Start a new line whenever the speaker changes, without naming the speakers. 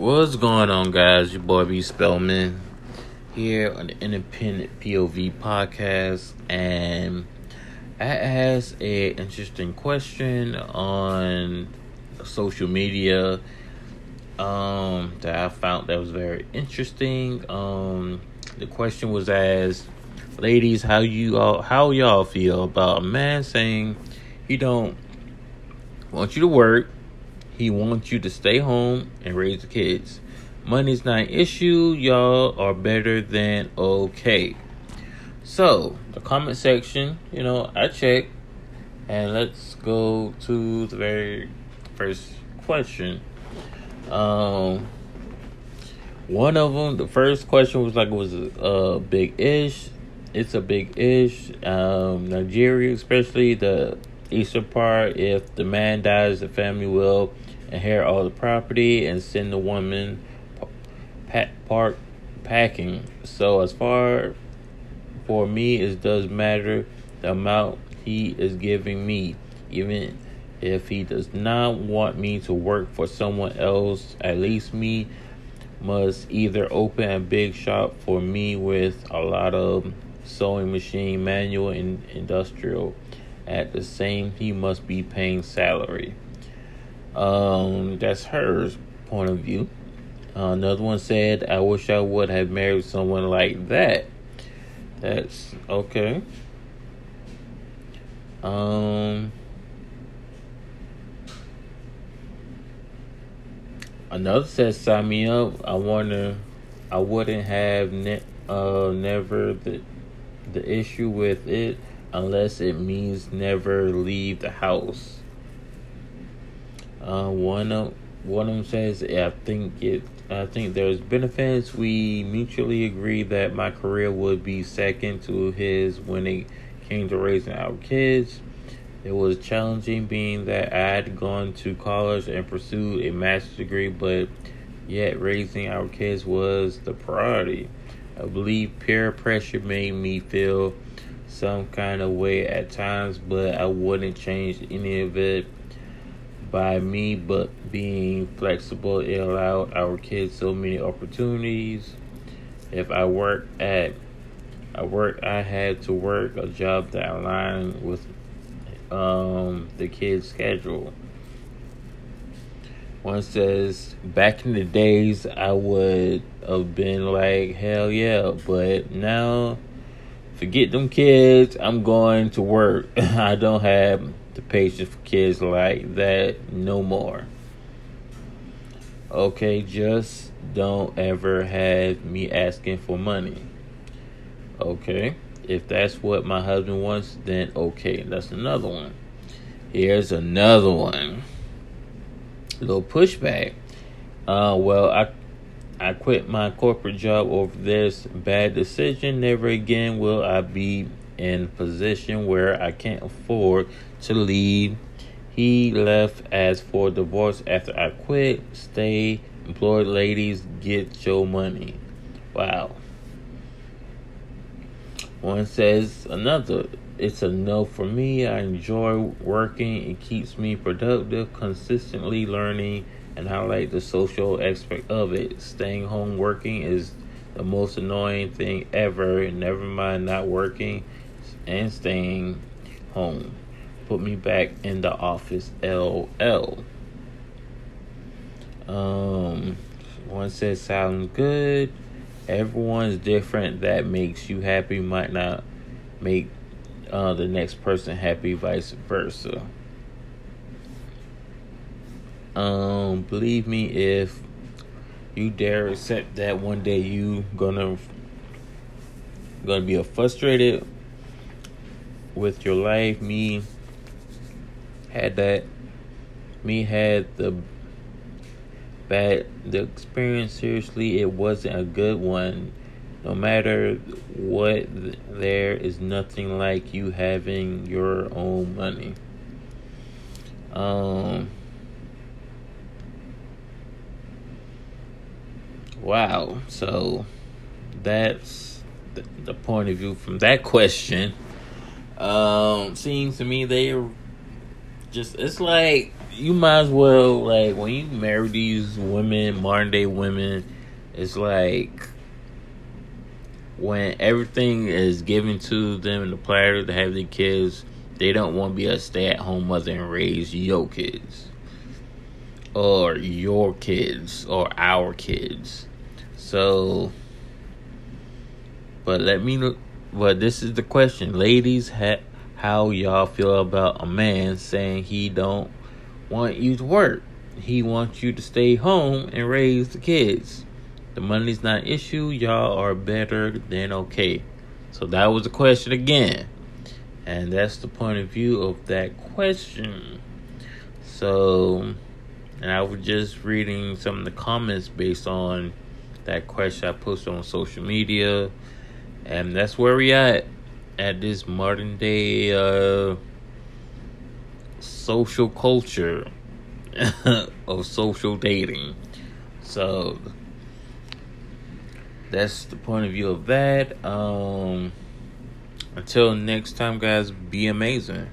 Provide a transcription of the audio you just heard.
What's going on, guys? Your boy B Spellman here on the Independent POV podcast, and I asked a interesting question on social media um, that I found that was very interesting. Um, the question was asked, ladies, how you all how y'all feel about a man saying he don't want you to work he wants you to stay home and raise the kids. Money's not an issue. Y'all are better than okay. So, the comment section, you know, I check. And let's go to the very first question. Um, one of them, the first question was like, it was a big ish. It's a big ish. Um, Nigeria, especially the eastern part, if the man dies, the family will inherit all the property and send the woman pack, park packing. So as far for me, it does matter the amount he is giving me, even if he does not want me to work for someone else. At least me must either open a big shop for me with a lot of sewing machine, manual, and industrial. At the same, he must be paying salary. Um, that's her point of view. Uh, another one said, I wish I would have married someone like that. That's okay. Um, another says, sign me up. I wonder, I wouldn't have ne- uh, never the, the issue with it unless it means never leave the house. Uh, one of one of them says, "I think it. I think there's benefits. We mutually agree that my career would be second to his when it came to raising our kids. It was challenging, being that I had gone to college and pursued a master's degree, but yet raising our kids was the priority. I believe peer pressure made me feel some kind of way at times, but I wouldn't change any of it." By me but being flexible it allowed our kids so many opportunities. If i work at i work i had to work a job that aligned with um, the kids schedule. One says back in the days i would have been like hell yeah but now forget them kids i'm going to work i don't have the patience for kids like that no more. Okay, just don't ever have me asking for money. Okay, if that's what my husband wants, then okay, that's another one. Here's another one. A little pushback. Uh, well, I I quit my corporate job over this bad decision. Never again will I be in a position where I can't afford to leave. He left as for divorce after I quit. Stay employed, ladies. Get your money. Wow. One says another. It's a no for me. I enjoy working. It keeps me productive, consistently learning, and like the social aspect of it. Staying home working is the most annoying thing ever. Never mind not working and staying home. Put me back in the office, LL. Um, one says sounds good. Everyone's different. That makes you happy might not make uh, the next person happy, vice versa. Um, believe me, if you dare accept that one day you gonna gonna be a frustrated with your life. Me had that. Me had the bad the experience. Seriously, it wasn't a good one. No matter what, there is nothing like you having your own money. Um. Wow. So that's the, the point of view from that question. Um, seems to me they just it's like you might as well like when you marry these women, modern day women, it's like when everything is given to them in the platter to have their kids, they don't want to be a stay at home mother and raise your kids. Or your kids or our kids. So but let me but this is the question. Ladies, ha- how y'all feel about a man saying he don't want you to work? He wants you to stay home and raise the kids. The money's not an issue. Y'all are better than okay. So that was the question again. And that's the point of view of that question. So, and I was just reading some of the comments based on that question I posted on social media. And that's where we at at this modern day uh, social culture of social dating. So that's the point of view of that. Um, until next time, guys, be amazing.